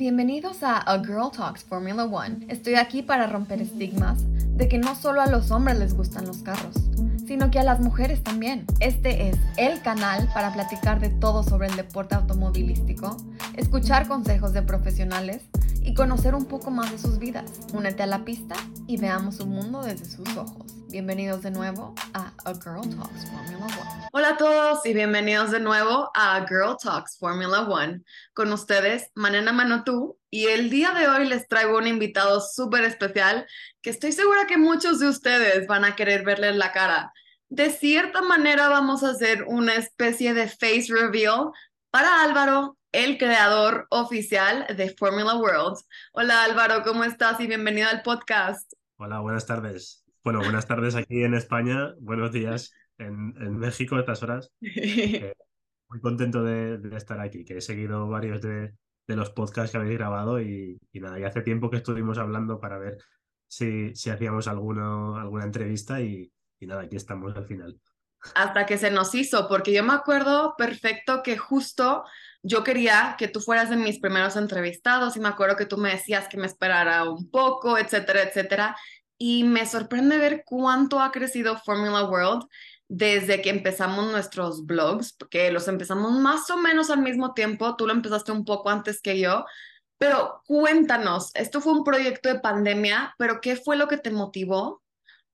Bienvenidos a A Girl Talks Formula One. Estoy aquí para romper estigmas de que no solo a los hombres les gustan los carros, sino que a las mujeres también. Este es el canal para platicar de todo sobre el deporte automovilístico, escuchar consejos de profesionales y conocer un poco más de sus vidas. Únete a la pista y veamos su mundo desde sus ojos. Bienvenidos de nuevo a A Girl Talks Formula One. Hola a todos y bienvenidos de nuevo a A Girl Talks Formula One. Con ustedes, Manena Manotú. Y el día de hoy les traigo un invitado súper especial que estoy segura que muchos de ustedes van a querer verle en la cara. De cierta manera vamos a hacer una especie de face reveal para Álvaro, el creador oficial de Formula World. Hola Álvaro, ¿cómo estás? Y bienvenido al podcast. Hola, buenas tardes. Bueno, buenas tardes aquí en España, buenos días en, en México a estas horas. Eh, muy contento de, de, estar aquí, que he seguido varios de, de los podcasts que habéis grabado y, y, nada, y hace tiempo que estuvimos hablando para ver si, si hacíamos alguno, alguna entrevista y, y nada, aquí estamos al final. Hasta que se nos hizo, porque yo me acuerdo perfecto que justo yo quería que tú fueras de mis primeros entrevistados y me acuerdo que tú me decías que me esperara un poco, etcétera, etcétera y me sorprende ver cuánto ha crecido Formula World desde que empezamos nuestros blogs, porque los empezamos más o menos al mismo tiempo, tú lo empezaste un poco antes que yo, pero cuéntanos, esto fue un proyecto de pandemia, pero ¿qué fue lo que te motivó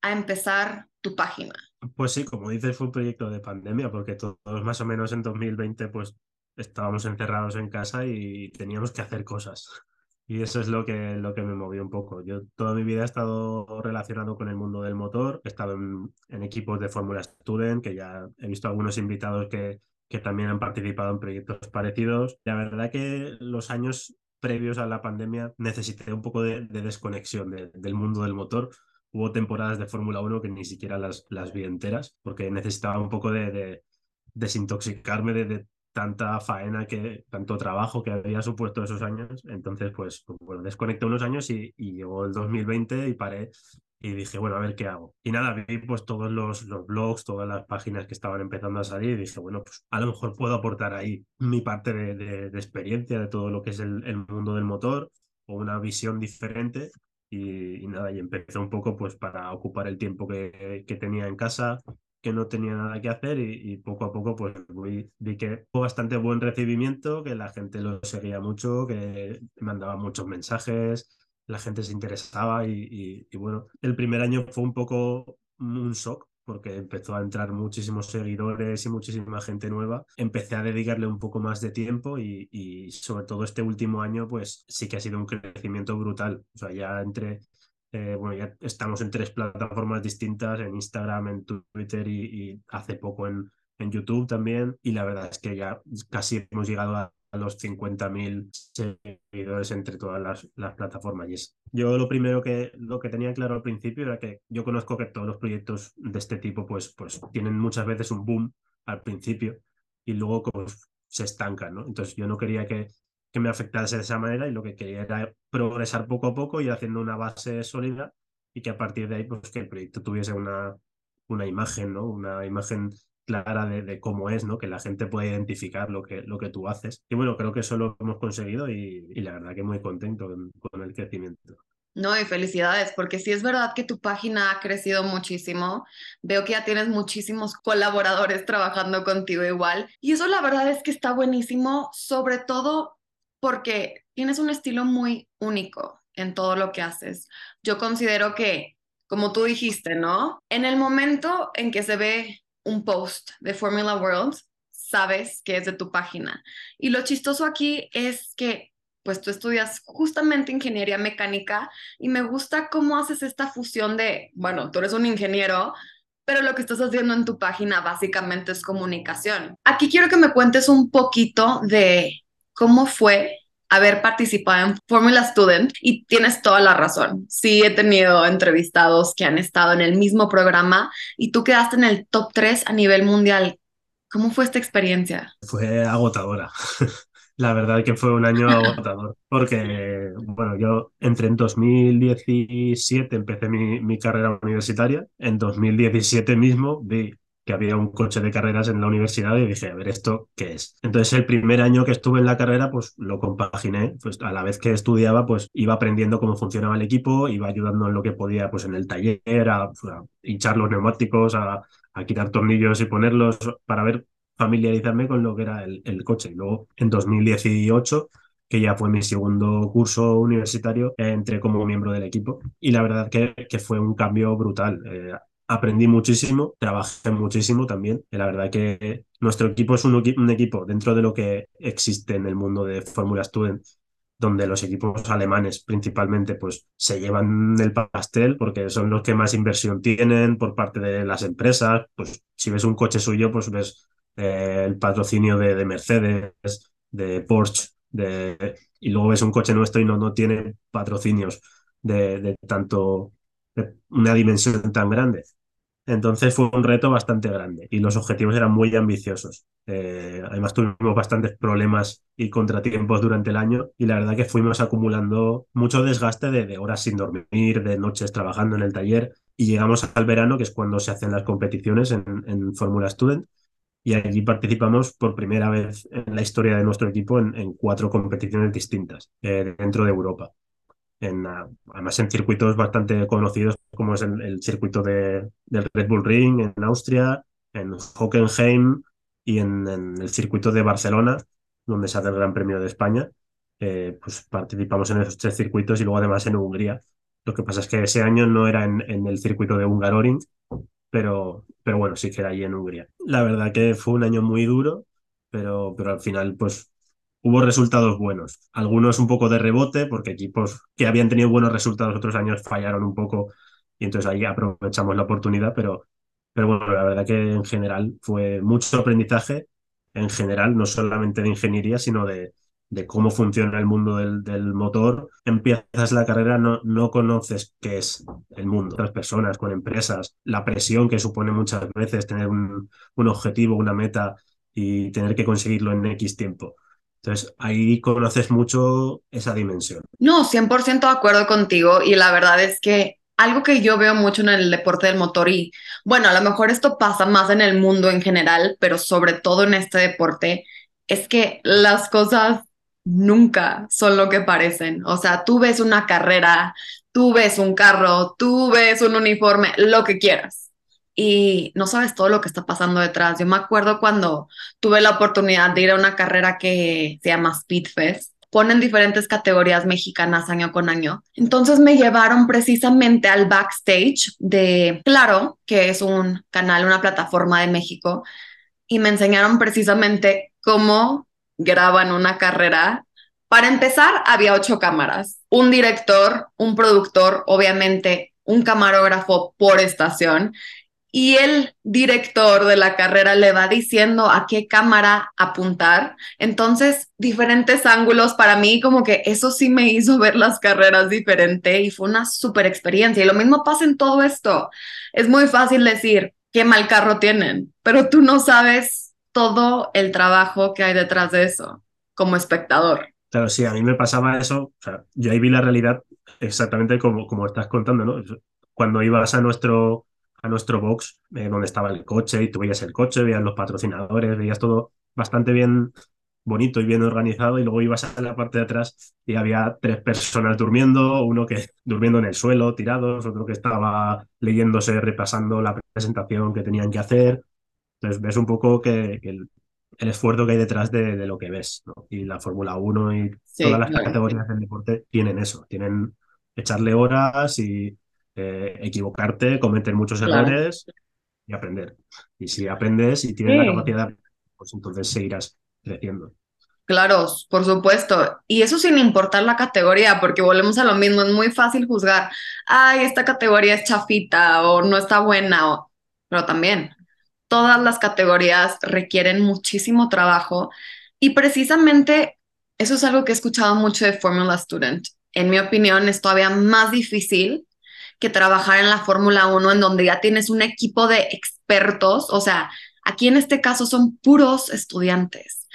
a empezar tu página? Pues sí, como dices, fue un proyecto de pandemia, porque todos más o menos en 2020 pues estábamos encerrados en casa y teníamos que hacer cosas. Y eso es lo que, lo que me movió un poco. Yo toda mi vida he estado relacionado con el mundo del motor, he estado en, en equipos de Fórmula Student, que ya he visto algunos invitados que, que también han participado en proyectos parecidos. La verdad que los años previos a la pandemia necesité un poco de, de desconexión de, del mundo del motor. Hubo temporadas de Fórmula 1 que ni siquiera las, las vi enteras, porque necesitaba un poco de, de desintoxicarme de, de, tanta faena, que, tanto trabajo que había supuesto esos años. Entonces, pues, pues, bueno, desconecté unos años y, y, llegó el 2020 y paré y dije, bueno, a ver qué hago. Y nada, vi pues todos los, los blogs, todas las páginas que estaban empezando a salir y dije, bueno, pues a lo mejor puedo aportar ahí mi parte de, experiencia de todo lo que es el, el, mundo del motor o una visión diferente. Y, y, nada, y empecé un poco pues para ocupar el tiempo que, que tenía en casa, que no tenía nada que hacer y, poco a poco pues vi, que fue bastante buen recibimiento, que la gente lo seguía mucho, que mandaba muchos mensajes, la gente se interesaba y bueno, el primer año fue un poco un shock porque empezó a entrar muchísimos seguidores y muchísima gente nueva. Empecé a dedicarle un poco más de tiempo y, y, sobre todo este último año, pues sí que ha sido un crecimiento brutal. O sea, ya entre eh, bueno, ya estamos en tres plataformas distintas, en Instagram, en Twitter y, hace poco en, en, YouTube también. Y la verdad es que ya casi hemos llegado a, a los 50.000 seguidores entre todas las, las, plataformas. Y es, yo lo primero que, lo que tenía claro al principio era que yo conozco que todos los proyectos de este tipo pues, pues tienen muchas veces un boom al principio y luego pues, se estancan, ¿no? Entonces yo no quería que que me afectase de esa manera y lo que quería era progresar poco a poco y haciendo una base sólida y que a partir de ahí pues que el proyecto tuviese una, una imagen, ¿no? Una imagen clara de, de, cómo es, ¿no? Que la gente pueda identificar lo que, lo que tú haces. Y bueno, creo que eso lo hemos conseguido y, y la verdad que muy contento con, con, el crecimiento. No, y felicidades, porque sí es verdad que tu página ha crecido muchísimo. Veo que ya tienes muchísimos colaboradores trabajando contigo igual. Y eso la verdad es que está buenísimo, sobre todo porque tienes un estilo muy único en todo lo que haces. Yo considero que, como tú dijiste, ¿no? En el momento en que se ve un post de Formula World, sabes que es de tu página. Y lo chistoso aquí es que pues tú estudias justamente ingeniería mecánica y me gusta cómo haces esta fusión de, bueno, tú eres un ingeniero, pero lo que estás haciendo en tu página básicamente es comunicación. Aquí quiero que me cuentes un poquito de cómo fue haber participado en Formula Student y tienes toda la razón. Sí, he tenido entrevistados que han estado en el mismo programa y tú quedaste en el top 3 a nivel mundial. ¿Cómo fue esta experiencia? Fue agotadora. La verdad que fue un año agotador, porque, bueno, yo entré en 2017, empecé mi, mi carrera universitaria, en 2017 mismo vi que había un coche de carreras en la universidad y dije, a ver, ¿esto qué es? Entonces el primer año que estuve en la carrera, pues lo compaginé, pues a la vez que estudiaba, pues iba aprendiendo cómo funcionaba el equipo, iba ayudando en lo que podía, pues en el taller, a, hinchar los neumáticos, a, a quitar tornillos y ponerlos para ver, familiarizarme con lo que era el, el coche. Luego, en 2018 que ya fue mi segundo curso universitario, entré como miembro del equipo y la verdad que, que fue un cambio brutal. Eh, aprendí muchísimo, trabajé muchísimo también. La verdad que nuestro equipo es un, equipo dentro de lo que existe en el mundo de Fórmula Student, donde los equipos alemanes principalmente pues se llevan el pastel porque son los que más inversión tienen por parte de las empresas. Pues si ves un coche suyo, pues ves eh, el patrocinio de, de Mercedes, de Porsche, de, y luego ves un coche nuestro y no, no tiene patrocinios de, de tanto, de una dimensión tan grande. Entonces fue un reto bastante grande y los objetivos eran muy ambiciosos. Eh, además tuvimos bastantes problemas y contratiempos durante el año y la verdad que fuimos acumulando mucho desgaste de, horas sin dormir, de noches trabajando en el taller y llegamos al verano, que es cuando se hacen las competiciones en, en Fórmula Student y allí participamos por primera vez en la historia de nuestro equipo en, cuatro competiciones distintas eh, dentro de Europa. En, además en circuitos bastante conocidos como es el, circuito de, del Red Bull Ring en Austria, en Hockenheim y en, en, el circuito de Barcelona, donde se hace el Gran Premio de España. Eh, pues participamos en esos tres circuitos y luego además en Hungría. Lo que pasa es que ese año no era en, en el circuito de Hungaroring, pero, pero bueno, sí que era allí en Hungría. La verdad que fue un año muy duro, pero, pero al final pues hubo resultados buenos. Algunos un poco de rebote, porque equipos que habían tenido buenos resultados otros años fallaron un poco y entonces ahí aprovechamos la oportunidad, pero, pero bueno, la verdad que en general fue mucho aprendizaje, en general, no solamente de ingeniería, sino de, de cómo funciona el mundo del, del, motor, empiezas la carrera, no, no conoces qué es el mundo, otras personas, con empresas, la presión que supone muchas veces tener un, un objetivo, una meta y tener que conseguirlo en X tiempo. Entonces, ahí conoces mucho esa dimensión. No, 100% de acuerdo contigo y la verdad es que algo que yo veo mucho en el deporte del motor y bueno, a lo mejor esto pasa más en el mundo en general, pero sobre todo en este deporte, es que las cosas nunca son lo que parecen. O sea, tú ves una carrera, tú ves un carro, tú ves un uniforme, lo que quieras. Y no sabes todo lo que está pasando detrás. Yo me acuerdo cuando tuve la oportunidad de ir a una carrera que se llama Speedfest. Ponen diferentes categorías mexicanas año con año. Entonces me llevaron precisamente al backstage de Claro, que es un canal, una plataforma de México, y me enseñaron precisamente cómo graban una carrera. Para empezar, había ocho cámaras, un director, un productor, obviamente un camarógrafo por estación, y el director de la carrera le va diciendo a qué cámara apuntar. Entonces, diferentes ángulos para mí, como que eso sí me hizo ver las carreras diferente y fue una súper experiencia. Y lo mismo pasa en todo esto. Es muy fácil decir qué mal carro tienen, pero tú no sabes todo el trabajo que hay detrás de eso como espectador. Claro, sí, a mí me pasaba eso, o yo ahí vi la realidad exactamente como, como estás contando, ¿no? Cuando ibas a nuestro, a nuestro box, eh, donde estaba el coche, y tú veías el coche, veías los patrocinadores, veías todo bastante bien bonito y bien organizado, y luego ibas a la parte de atrás y había tres personas durmiendo, uno que durmiendo en el suelo, tirados, otro que estaba leyéndose, repasando la presentación que tenían que hacer, entonces ves un poco que, que el, el, esfuerzo que hay detrás de, de lo que ves, ¿no? Y la Fórmula 1 y sí, todas las claro. categorías del deporte tienen eso, tienen echarle horas y eh, equivocarte, cometer muchos claro. errores y aprender. Y si aprendes y tienes sí. la capacidad, pues entonces seguirás creciendo. Claro, por supuesto. Y eso sin importar la categoría, porque volvemos a lo mismo, es muy fácil juzgar, ay, esta categoría es chafita o no está buena, o... pero también todas las categorías requieren muchísimo trabajo y precisamente eso es algo que he escuchado mucho de Formula Student. En mi opinión, es todavía más difícil que trabajar en la Fórmula 1 en donde ya tienes un equipo de expertos, o sea, aquí en este caso son puros estudiantes,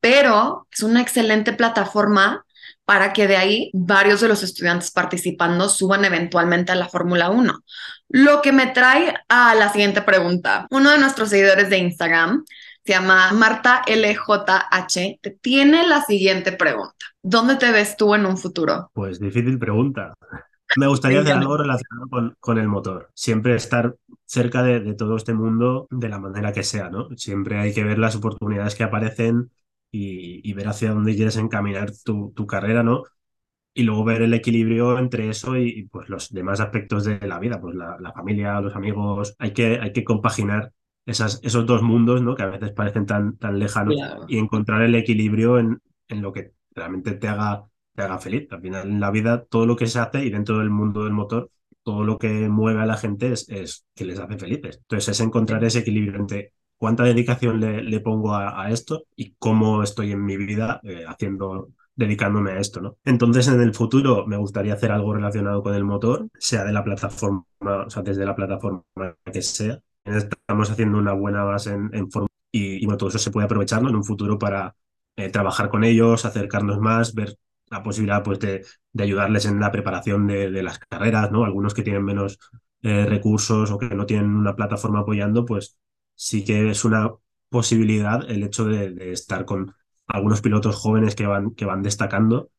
pero es una excelente plataforma para que de ahí varios de los estudiantes participando suban eventualmente a la Fórmula 1. Lo que me trae a la siguiente pregunta. Uno de nuestros seguidores de Instagram se llama Marta LJH, te tiene la siguiente pregunta. ¿Dónde te ves tú en un futuro? Pues difícil pregunta. Me gustaría hacer algo relacionado con, el motor. Siempre estar cerca de, todo este mundo de la manera que sea, ¿no? Siempre hay que ver las oportunidades que aparecen y, ver hacia dónde quieres encaminar tu, carrera, ¿no? Y luego ver el equilibrio entre eso y, pues los demás aspectos de la vida, pues la, familia, los amigos. Hay que, hay que compaginar esas, esos dos mundos, ¿no? Que a veces parecen tan, tan lejanos y encontrar el equilibrio en, en lo que realmente te haga haga feliz. Al final, en la vida, todo lo que se hace y dentro del mundo del motor, todo lo que mueve a la gente es, que les hace felices. Entonces, es encontrar ese equilibrio entre cuánta dedicación le, pongo a, esto y cómo estoy en mi vida eh, haciendo dedicándome a esto, ¿no? Entonces, en el futuro me gustaría hacer algo relacionado con el motor, sea de la plataforma, o sea, desde la plataforma que sea. Estamos haciendo una buena base en, forma y, bueno, todo eso se puede aprovechar en un futuro para eh, trabajar con ellos, acercarnos más, ver la posibilidad pues, de, ayudarles en la preparación de, de, las carreras, ¿no? Algunos que tienen menos eh, recursos o que no tienen una plataforma apoyando, pues sí que es una posibilidad el hecho de, estar con algunos pilotos jóvenes que van, que van destacando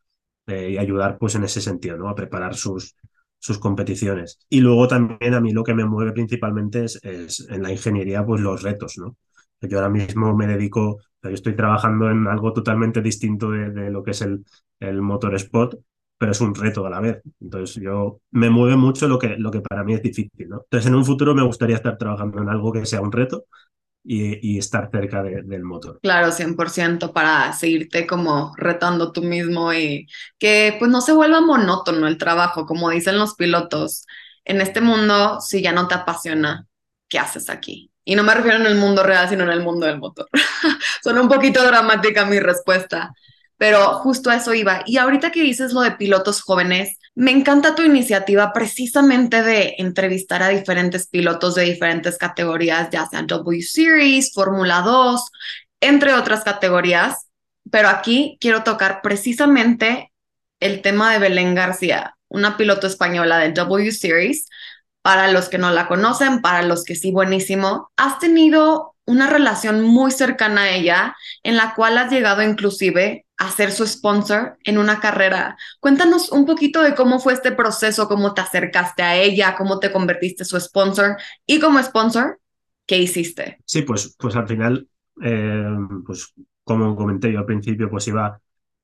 eh, y ayudar pues en ese sentido, ¿no? A preparar sus, sus competiciones. Y luego también a mí lo que me mueve principalmente es, es en la ingeniería, pues los retos, ¿no? Yo ahora mismo me dedico, yo estoy trabajando en algo totalmente distinto de, de lo que es el, el motorsport, pero es un reto a la vez. Entonces yo me mueve mucho lo que, lo que para mí es difícil. ¿no? Entonces en un futuro me gustaría estar trabajando en algo que sea un reto y, y estar cerca del motor. Claro, 100% para seguirte como retando tú mismo y que pues no se vuelva monótono el trabajo, como dicen los pilotos. En este mundo, si ya no te apasiona, ¿qué haces aquí? Y no me refiero en el mundo real, sino en el mundo del motor. Suena un poquito dramática mi respuesta, pero justo a eso iba. Y ahorita que dices lo de pilotos jóvenes, me encanta tu iniciativa precisamente de entrevistar a diferentes pilotos de diferentes categorías, ya sea W Series, Fórmula 2, entre otras categorías. Pero aquí quiero tocar precisamente el tema de Belén García, una piloto española de W Series. Para los que no la conocen, para los que sí, buenísimo. Has tenido una relación muy cercana a ella, en la cual has llegado inclusive a ser su sponsor en una carrera. Cuéntanos un poquito de cómo fue este proceso, cómo te acercaste a ella, cómo te convertiste su sponsor y como sponsor, ¿qué hiciste? Sí, pues, pues al final, eh, pues como comenté yo al principio, pues iba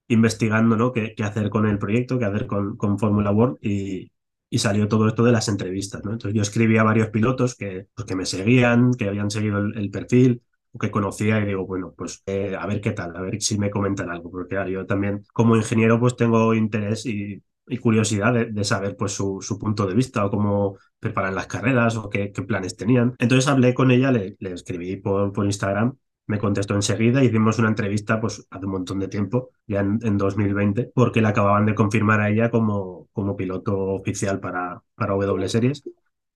investigando ¿no? qué, hacer con el proyecto, qué hacer con, con Formula World y, y salió todo esto de las entrevistas. Entonces yo escribí a varios pilotos que, pues, que me seguían, que habían seguido el perfil que conocía y digo, bueno, pues eh, a ver qué tal, a ver si me comentan algo, porque yo también como ingeniero pues tengo interés y, curiosidad de, saber pues su, punto de vista o cómo preparan las carreras o qué, planes tenían. Entonces hablé con ella, le, escribí por Instagram me contestó enseguida, hicimos una entrevista pues hace un montón de tiempo, ya en, en, 2020, porque la acababan de confirmar a ella como, como piloto oficial para, para W Series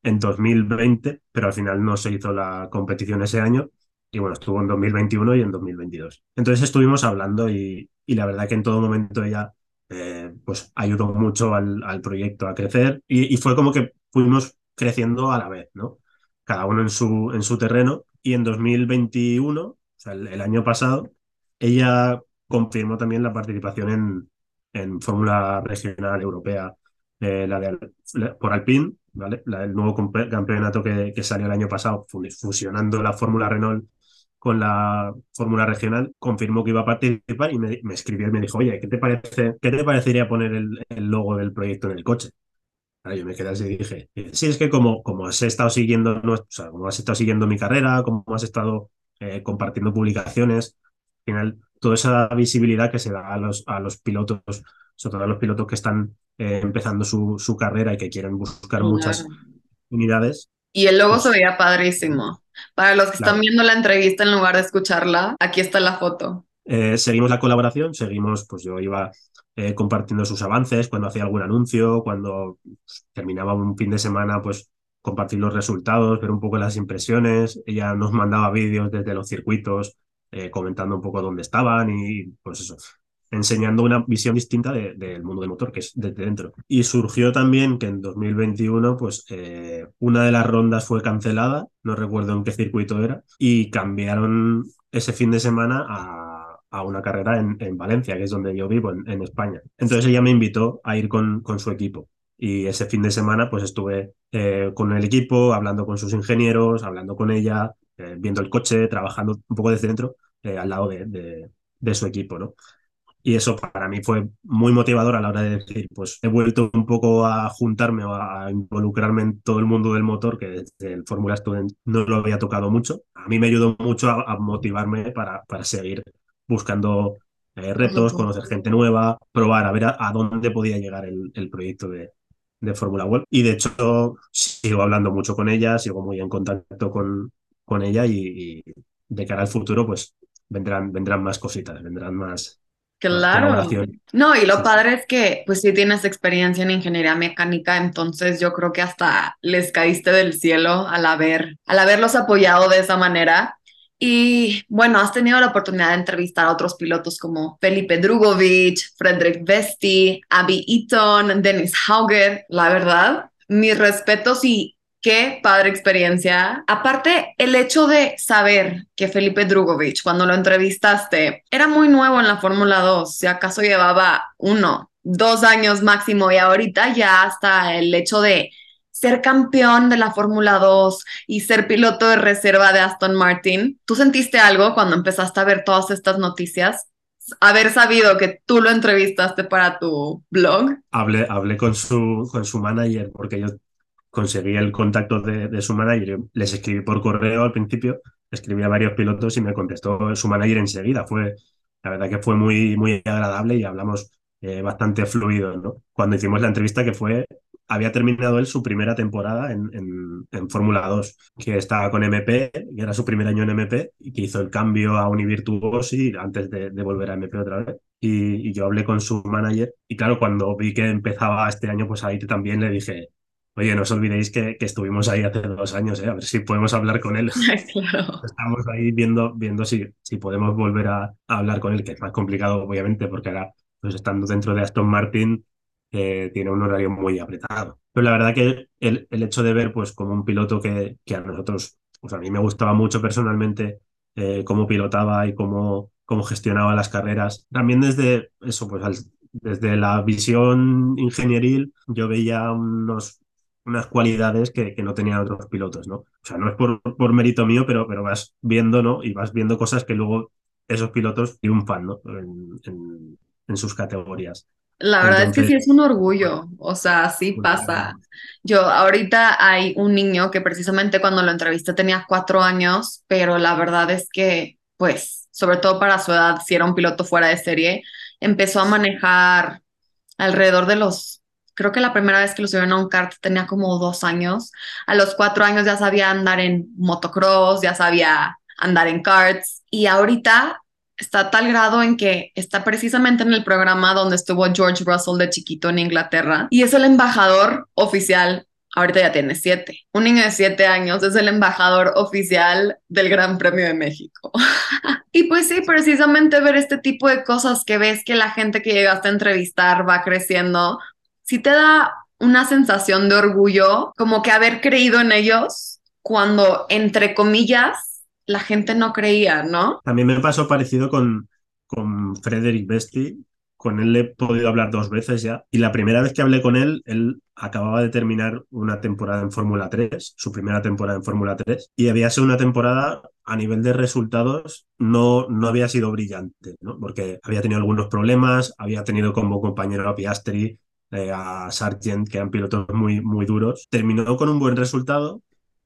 en 2020, pero al final no se hizo la competición ese año y bueno, estuvo en 2021 y en 2022. Entonces estuvimos hablando y, y la verdad que en todo momento ella eh, pues ayudó mucho al, al proyecto a crecer y, y, fue como que fuimos creciendo a la vez, ¿no? Cada uno en su, en su terreno y en 2021, o el, año pasado, ella confirmó también la participación en, en Fórmula Regional Europea, eh, la de, por Alpine, ¿vale? La, el nuevo campeonato que, salió el año pasado, fusionando la Fórmula Renault con la fórmula regional, confirmó que iba a participar y me, escribió y me dijo, oye, ¿qué te, parece, qué te parecería poner el, logo del proyecto en el coche? Yo me quedé así y dije, sí, es que como, como has estado siguiendo, como has estado siguiendo mi carrera, como has estado eh, compartiendo publicaciones, al final, toda esa visibilidad que se da a los, a los pilotos, sobre todo a los pilotos que están eh, empezando su, su, carrera y que quieren buscar muchas unidades. Y el logo se veía padrísimo. Para los que están viendo la entrevista en lugar de escucharla, aquí está la foto. Eh, seguimos la colaboración, seguimos, pues yo iba eh, compartiendo sus avances cuando hacía algún anuncio, cuando pues, terminaba un fin de semana, pues compartir los resultados, ver un poco las impresiones. Ella nos mandaba vídeos desde los circuitos, eh, comentando un poco dónde estaban y pues eso. enseñando una visión distinta del mundo del motor, que es desde dentro. Y surgió también que en 2021, pues eh, una de las rondas fue cancelada, no recuerdo en qué circuito era, y cambiaron ese fin de semana a, una carrera en, en, Valencia, que es donde yo vivo, en, España. Entonces ella me invitó a ir con su equipo. Y ese fin de semana, pues estuve eh, con el equipo, hablando con sus ingenieros, hablando con ella, eh, viendo el coche, trabajando un poco desde dentro, eh, al lado de, de, de, su equipo, ¿no? Y eso para mí fue muy motivador a la hora de decir, pues he vuelto un poco a juntarme o a involucrarme en todo el mundo del motor, que desde el Fórmula Student no lo había tocado mucho. A mí me ayudó mucho a, a motivarme para, para seguir buscando eh, retos, conocer gente nueva, probar a ver a, a dónde podía llegar el, el proyecto de, de Fórmula World. Y de hecho sigo hablando mucho con ella, sigo muy en contacto con, con ella y, y de cara al futuro pues vendrán, vendrán más cositas, vendrán más, Claro. No, y lo padre es que, pues, si tienes experiencia en ingeniería mecánica, entonces yo creo que hasta les caíste del cielo al haber, al haberlos apoyado de esa manera. Y bueno, has tenido la oportunidad de entrevistar a otros pilotos como Felipe Drugovic, Frederick Vesti, Abby Eaton, Dennis Hauger. La verdad, mis respetos y Qué padre experiencia. Aparte, el hecho de saber que Felipe Drugovic, cuando lo entrevistaste, era muy nuevo en la Fórmula 2, si acaso llevaba uno, dos años máximo, y ahorita ya hasta el hecho de ser campeón de la Fórmula 2 y ser piloto de reserva de Aston Martin. ¿Tú sentiste algo cuando empezaste a ver todas estas noticias? Haber sabido que tú lo entrevistaste para tu blog. Hablé, hablé con, su, con su manager porque yo conseguí el contacto de, de, su manager, les escribí por correo al principio, escribí a varios pilotos y me contestó su manager enseguida. Fue, la verdad que fue muy, muy agradable y hablamos eh, bastante fluido. Cuando hicimos la entrevista que fue, había terminado él su primera temporada en, en, en Fórmula 2, que estaba con MP, que era su primer año en MP, y que hizo el cambio a Univirtuosi antes de, de volver a MP otra vez. Y, y yo hablé con su manager, y claro, cuando vi que empezaba este año, pues ahí también le dije, Oye, no os olvidéis que, que, estuvimos ahí hace dos años, ¿eh? a ver si podemos hablar con él. Claro. Estamos ahí viendo, viendo si, si podemos volver a, a, hablar con él, que es más complicado, obviamente, porque ahora, pues estando dentro de Aston Martin, eh, tiene un horario muy apretado. Pero la verdad que el, el hecho de ver, pues, como un piloto que, que a nosotros, pues a mí me gustaba mucho personalmente eh, cómo pilotaba y cómo, cómo gestionaba las carreras, también desde eso, pues desde la visión ingenieril, yo veía unos unas cualidades que, que, no tenían otros pilotos, ¿no? O sea, no es por, por mérito mío, pero, pero vas viendo, ¿no? Y vas viendo cosas que luego esos pilotos triunfan, en, en sus categorías. La verdad Entonces, es que sí es un orgullo, o sea, sí pasa. Yo, ahorita hay un niño que precisamente cuando lo entrevisté tenía cuatro años, pero la verdad es que, pues, sobre todo para su edad, si era un piloto fuera de serie, empezó a manejar alrededor de los creo que la primera vez que lo subieron a un kart tenía como dos años. A los cuatro años ya sabía andar en motocross, ya sabía andar en karts. Y ahorita está a tal grado en que está precisamente en el programa donde estuvo George Russell de chiquito en Inglaterra y es el embajador oficial. Ahorita ya tiene siete. Un niño de siete años es el embajador oficial del Gran Premio de México. y pues sí, precisamente ver este tipo de cosas que ves que la gente que llegaste a entrevistar va creciendo, sí te da una sensación de orgullo, como que haber creído en ellos cuando, entre comillas, la gente no creía, ¿no? También me pasó parecido con, con Frederick Besti. Con él he podido hablar dos veces ya. Y la primera vez que hablé con él, él acababa de terminar una temporada en Fórmula 3, su primera temporada en Fórmula 3, y había sido una temporada a nivel de resultados no, no había sido brillante, ¿no? porque había tenido algunos problemas, había tenido como compañero a Piastri, eh, a Sargent, que eran pilotos muy, muy duros. Terminó con un buen resultado,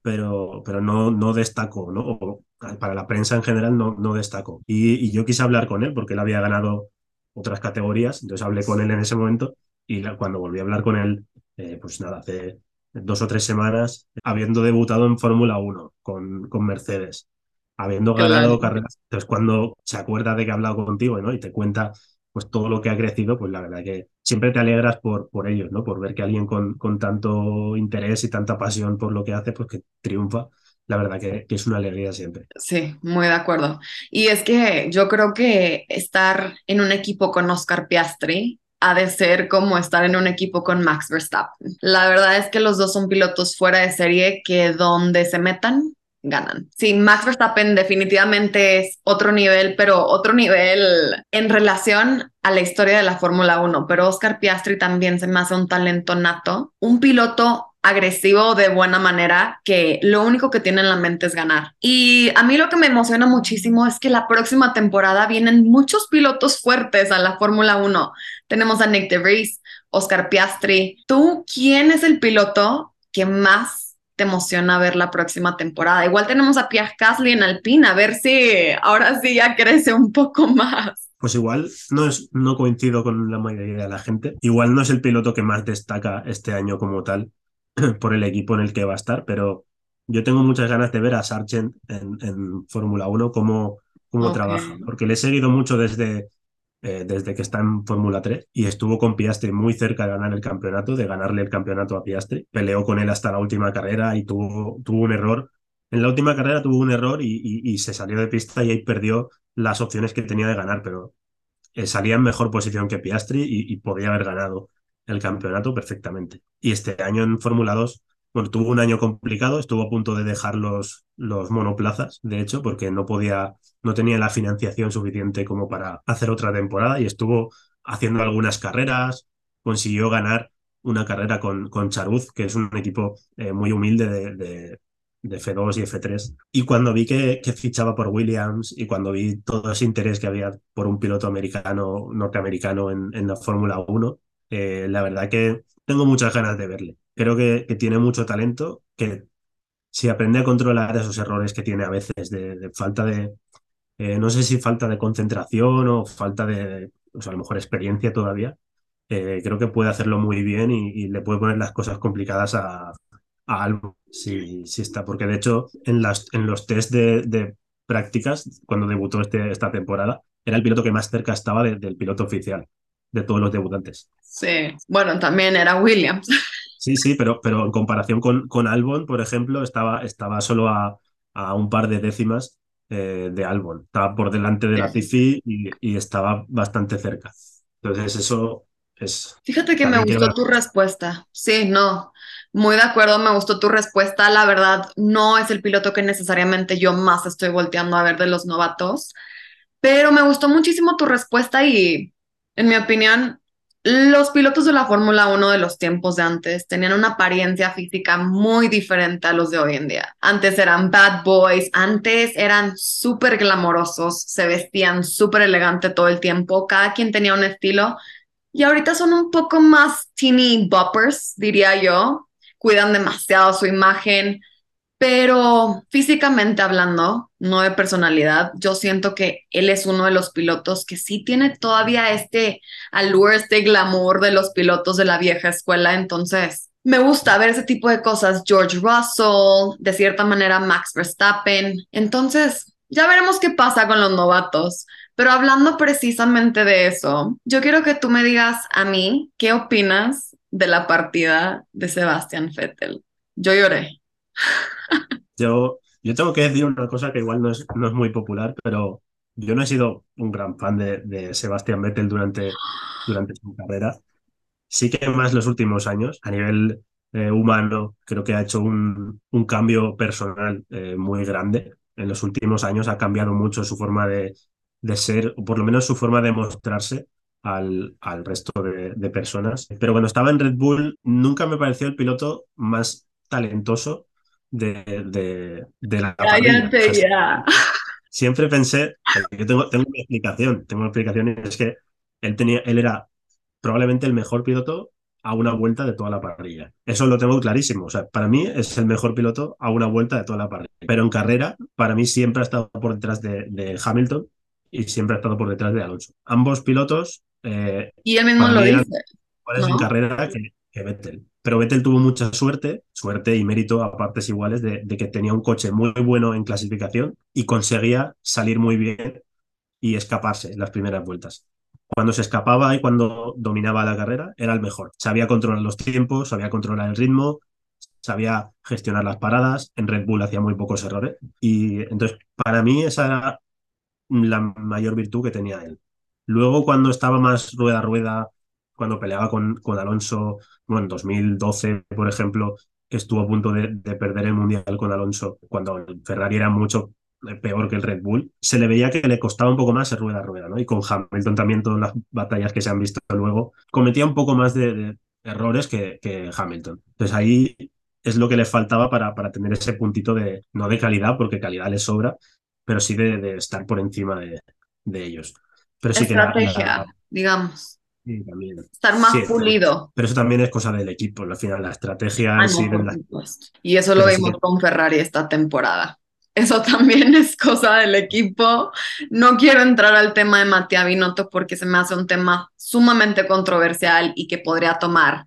pero, pero no, no destacó, ¿no? O, para la prensa en general no, no destacó. Y, y, yo quise hablar con él porque él había ganado otras categorías, entonces hablé con él en ese momento y la, cuando volví a hablar con él, eh, pues nada, hace dos o tres semanas, habiendo debutado en Fórmula 1 con, con Mercedes, habiendo ganado carreras, entonces cuando se acuerda de que ha hablado contigo ¿no? y te cuenta pues todo lo que ha crecido, pues la verdad que siempre te alegras por, por ellos, ¿no? Por ver que alguien con, con tanto interés y tanta pasión por lo que hace, pues que triunfa. la verdad que, es una alegría siempre. Sí, muy de acuerdo. Y es que yo creo que estar en un equipo con Oscar Piastri ha de ser como estar en un equipo con Max Verstappen. La verdad es que los dos son pilotos fuera de serie que donde se metan, ganan. Sí, Max Verstappen definitivamente es otro nivel, pero otro nivel en relación a la historia de la Fórmula 1, pero Oscar Piastri también se me hace un talento nato, un piloto agresivo de buena manera que lo único que tiene en la mente es ganar. Y a mí lo que me emociona muchísimo es que la próxima temporada vienen muchos pilotos fuertes a la Fórmula 1. Tenemos a Nick DeVries, Oscar Piastri. ¿Tú quién es el piloto que más te emociona ver la próxima temporada? Igual tenemos a Pierre Gasly en Alpine, a ver si ahora sí ya crece un poco más pues igual no, es, no coincido con la mayoría de la gente. Igual no es el piloto que más destaca este año como tal, por el equipo en el que va a estar, pero yo tengo muchas ganas de ver a Sargent en, Fórmula 1 cómo, cómo trabaja, porque le he seguido mucho desde, eh, desde que está en Fórmula 3 y estuvo con Piastri muy cerca de ganar el campeonato, de ganarle el campeonato a Piastri. Peleó con él hasta la última carrera y tuvo, un error. En la última carrera tuvo un error y, y, se salió de pista y ahí perdió las opciones que tenía de ganar, pero eh, salía en mejor posición que Piastri y podía haber ganado el campeonato perfectamente. Y este año en Fórmula 2, bueno, tuvo un año complicado, estuvo a punto de dejar los, los monoplazas, de hecho, porque no podía, no tenía la financiación suficiente como para hacer otra temporada y estuvo haciendo algunas carreras, consiguió ganar una carrera con, con Charuz, que es un equipo eh, muy humilde de, de, F2 y F3. Y cuando vi que, que, fichaba por Williams y cuando vi todo ese interés que había por un piloto americano, norteamericano en, en la Fórmula 1, eh, la verdad que tengo muchas ganas de verle. Creo que, tiene mucho talento, que si aprende a controlar esos errores que tiene a veces de, falta de, eh, no sé si falta de concentración o falta de, o sea, a lo mejor experiencia todavía, eh, creo que puede hacerlo muy bien y, le puede poner las cosas complicadas a, a Albo, si, está, porque de hecho en, las, en los test de, prácticas, cuando debutó este, esta temporada, era el piloto que más cerca estaba del piloto oficial de todos los debutantes. Sí, bueno, también era Williams. Sí, sí, pero, pero en comparación con, con Albon, por ejemplo, estaba, estaba solo a, a un par de décimas eh, de Albon. Estaba por delante de la Tifi y, y, estaba bastante cerca. Entonces, eso es. Fíjate que me gustó tu respuesta. Sí, no. Muy de acuerdo, me gustó tu respuesta. La verdad, no es el piloto que necesariamente yo más estoy volteando a ver de los novatos, pero me gustó muchísimo tu respuesta y en mi opinión, los pilotos de la Fórmula 1 de los tiempos de antes tenían una apariencia física muy diferente a los de hoy en día. Antes eran bad boys, antes eran súper glamorosos, se vestían súper elegante todo el tiempo, cada quien tenía un estilo y ahorita son un poco más teeny boppers, diría yo. Cuidan demasiado su imagen, pero físicamente hablando, no de personalidad, yo siento que él es uno de los pilotos que sí tiene todavía este allure, este glamour de los pilotos de la vieja escuela. Entonces, me gusta ver ese tipo de cosas. George Russell, de cierta manera Max Verstappen. Entonces, ya veremos qué pasa con los novatos. Pero hablando precisamente de eso, yo quiero que tú me digas a mí qué opinas de la partida de Sebastian Vettel. Yo lloré. Yo, yo tengo que decir una cosa que igual no es, no es muy popular, pero yo no he sido un gran fan de, de Sebastián Vettel durante, durante su carrera. Sí que más los últimos años, a nivel eh, humano, creo que ha hecho un, un cambio personal eh, muy grande. En los últimos años ha cambiado mucho su forma de, de ser, o por lo menos su forma de mostrarse al, al resto de, de, personas. Pero cuando estaba en Red Bull, nunca me pareció el piloto más talentoso de, de, la Siempre pensé, yo tengo, tengo una explicación, tengo una explicación y es que él, tenía, él era probablemente el mejor piloto a una vuelta de toda la parrilla. Eso lo tengo clarísimo. O sea, para mí es el mejor piloto a una vuelta de toda la parrilla. Pero en carrera, para mí siempre ha estado por detrás de, de Hamilton y siempre ha estado por detrás de Alonso. Ambos pilotos. Eh, y él mismo lo dice. en carrera que, que Vettel. Pero Vettel tuvo mucha suerte, suerte y mérito a partes iguales de, que tenía un coche muy bueno en clasificación y conseguía salir muy bien y escaparse las primeras vueltas. Cuando se escapaba y cuando dominaba la carrera, era el mejor. Sabía controlar los tiempos, sabía controlar el ritmo, sabía gestionar las paradas, en Red Bull hacía muy pocos errores y entonces para mí esa era la mayor virtud que tenía él. Luego cuando estaba más rueda a rueda, cuando peleaba con, con Alonso, bueno, en 2012, por ejemplo, estuvo a punto de, de perder el Mundial con Alonso, cuando Ferrari era mucho peor que el Red Bull, se le veía que le costaba un poco más ser rueda a rueda, ¿no? Y con Hamilton también todas las batallas que se han visto luego, cometía un poco más de, de errores que, que, Hamilton. Entonces ahí es lo que le faltaba para, para tener ese puntito de, no de calidad, porque calidad le sobra, pero sí de, de estar por encima de, de ellos. Pero sí Estrategia, que la, la, digamos. Sí, también. Estar más Sí, pulido. Pero eso también es cosa del equipo, al final la estrategia Ah, sí no, la-. Y eso lo Pero sí vimos que- con Ferrari esta temporada. Eso también es cosa del equipo. No quiero entrar al tema de Mattia Binotto porque se me hace un tema sumamente controversial y que podría tomar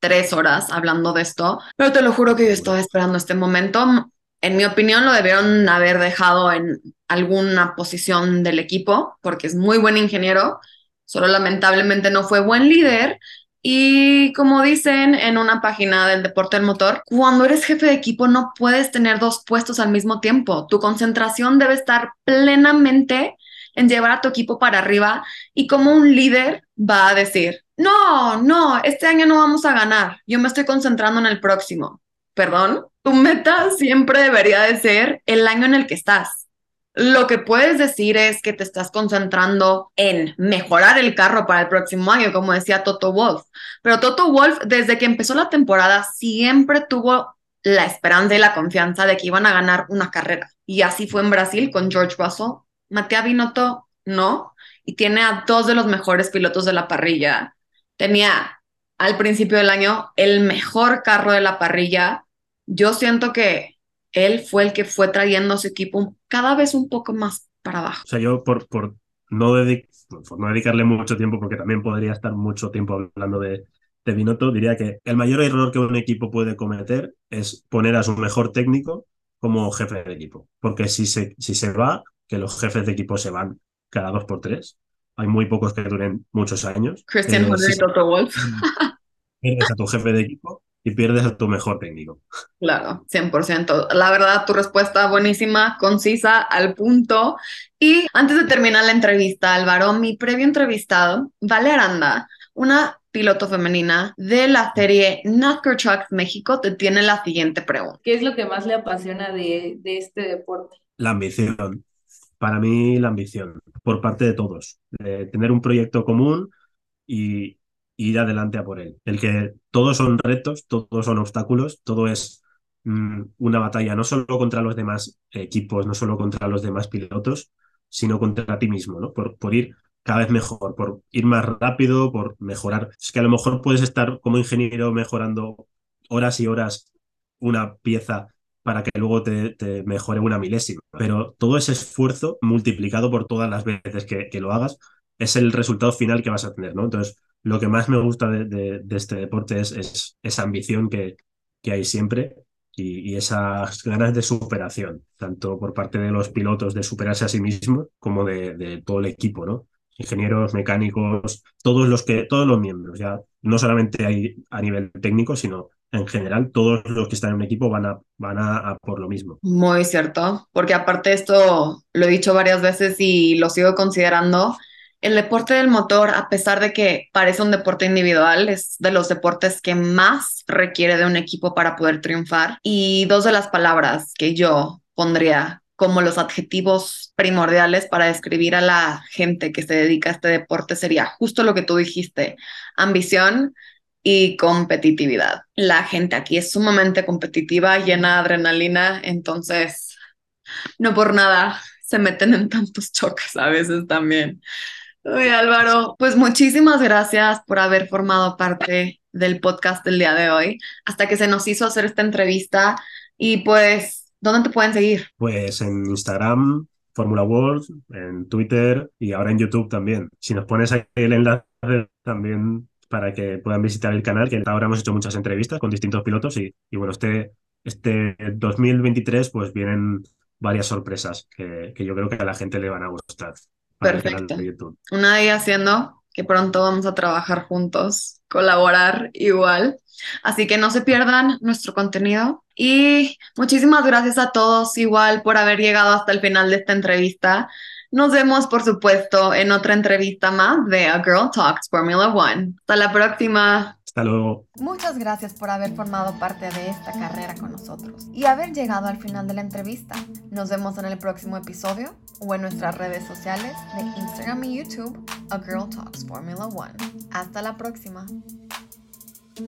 tres horas hablando de esto. Pero te lo juro que yo estaba esperando este momento. En mi opinión, lo debieron haber dejado en alguna posición del equipo porque es muy buen ingeniero. Solo lamentablemente no fue buen líder y como dicen en una página del deporte del motor, cuando eres jefe de equipo no puedes tener dos puestos al mismo tiempo. Tu concentración debe estar plenamente en llevar a tu equipo para arriba y como un líder va a decir, no, no, este año no vamos a ganar, yo me estoy concentrando en el próximo. Perdón, tu meta siempre debería de ser el año en el que estás. Lo que puedes decir es que te estás concentrando en mejorar el carro para el próximo año, como decía Toto Wolf. Pero Toto Wolf, desde que empezó la temporada, siempre tuvo la esperanza y la confianza de que iban a ganar una carrera. Y así fue en Brasil con George Russell. Mattia Binotto no, y tiene a dos de los mejores pilotos de la parrilla. Tenía al principio del año el mejor carro de la parrilla. Yo siento que él fue el que fue trayendo a su equipo cada vez un poco más para abajo. O sea, yo por, por, no, dedic por no dedicarle mucho tiempo, porque también podría estar mucho tiempo hablando de, de Binotto, diría que el mayor error que un equipo puede cometer es poner a su mejor técnico como jefe de equipo. Porque si se, si se va, que los jefes de equipo se van cada dos por tres, hay muy pocos que duren muchos años. Christian Eh, si Toto Wolf. pierdes a tu jefe de equipo y pierdes a tu mejor técnico. Claro, 100%. La verdad, tu respuesta buenísima, concisa, al punto. Y antes de terminar la entrevista, Álvaro, mi previo entrevistado, Vale Aranda, una piloto femenina de la serie NASCAR Trucks México, te tiene la siguiente pregunta. ¿Qué es lo que más le apasiona de, de este deporte? La ambición. Para mí, la ambición, por parte de todos. Tener un proyecto común y ir adelante a por él. El que todos son retos, todos son obstáculos, todo es mmm, una batalla no solo contra los demás equipos, no solo contra los demás pilotos, sino contra ti mismo, ¿no? Por, por ir cada vez mejor, por ir más rápido, por mejorar. Es que a lo mejor puedes estar como ingeniero mejorando horas y horas una pieza para que luego te, te, mejore una milésima. Pero todo ese esfuerzo multiplicado por todas las veces que, que, lo hagas es el resultado final que vas a tener, ¿no? Entonces, lo que más me gusta de, este deporte es, es, esa ambición que, hay siempre y, esas ganas de superación, tanto por parte de los pilotos de superarse a sí mismos como de, todo el equipo, ¿no? Ingenieros, mecánicos, todos los que, todos los miembros, ya no solamente hay a nivel técnico, sino en general todos los que están en un equipo van a, van a, por lo mismo. Muy cierto, porque aparte esto lo he dicho varias veces y lo sigo considerando. El deporte del motor, a pesar de que parece un deporte individual, es de los deportes que más requiere de un equipo para poder triunfar. Y dos de las palabras que yo pondría como los adjetivos primordiales para describir a la gente que se dedica a este deporte sería justo lo que tú dijiste, ambición y competitividad. La gente aquí es sumamente competitiva, llena de adrenalina, entonces no por nada se meten en tantos choques a veces también. Oye, Álvaro, pues muchísimas gracias por haber formado parte del podcast del día de hoy, hasta que se nos hizo hacer esta entrevista y pues, ¿dónde te pueden seguir? Pues en Instagram, Fórmula World, en Twitter y ahora en YouTube también. Si nos pones ahí el enlace también para que puedan visitar el canal, que ahora hemos hecho muchas entrevistas con distintos pilotos y, y bueno, este, este 2023 pues vienen varias sorpresas que, que yo creo que a la gente le van a gustar. Perfecto. Una de ellas siendo que pronto vamos a trabajar juntos, colaborar igual. Así que no se pierdan nuestro contenido. Y muchísimas gracias a todos igual por haber llegado hasta el final de esta entrevista. Nos vemos, por supuesto, en otra entrevista más de A Girl Talks Formula One. Hasta la próxima. Hasta luego. Muchas gracias por haber formado parte de esta carrera con nosotros y haber llegado al final de la entrevista. Nos vemos en el próximo episodio o en nuestras redes sociales de Instagram y YouTube, A Girl Talks Formula One. Hasta la próxima.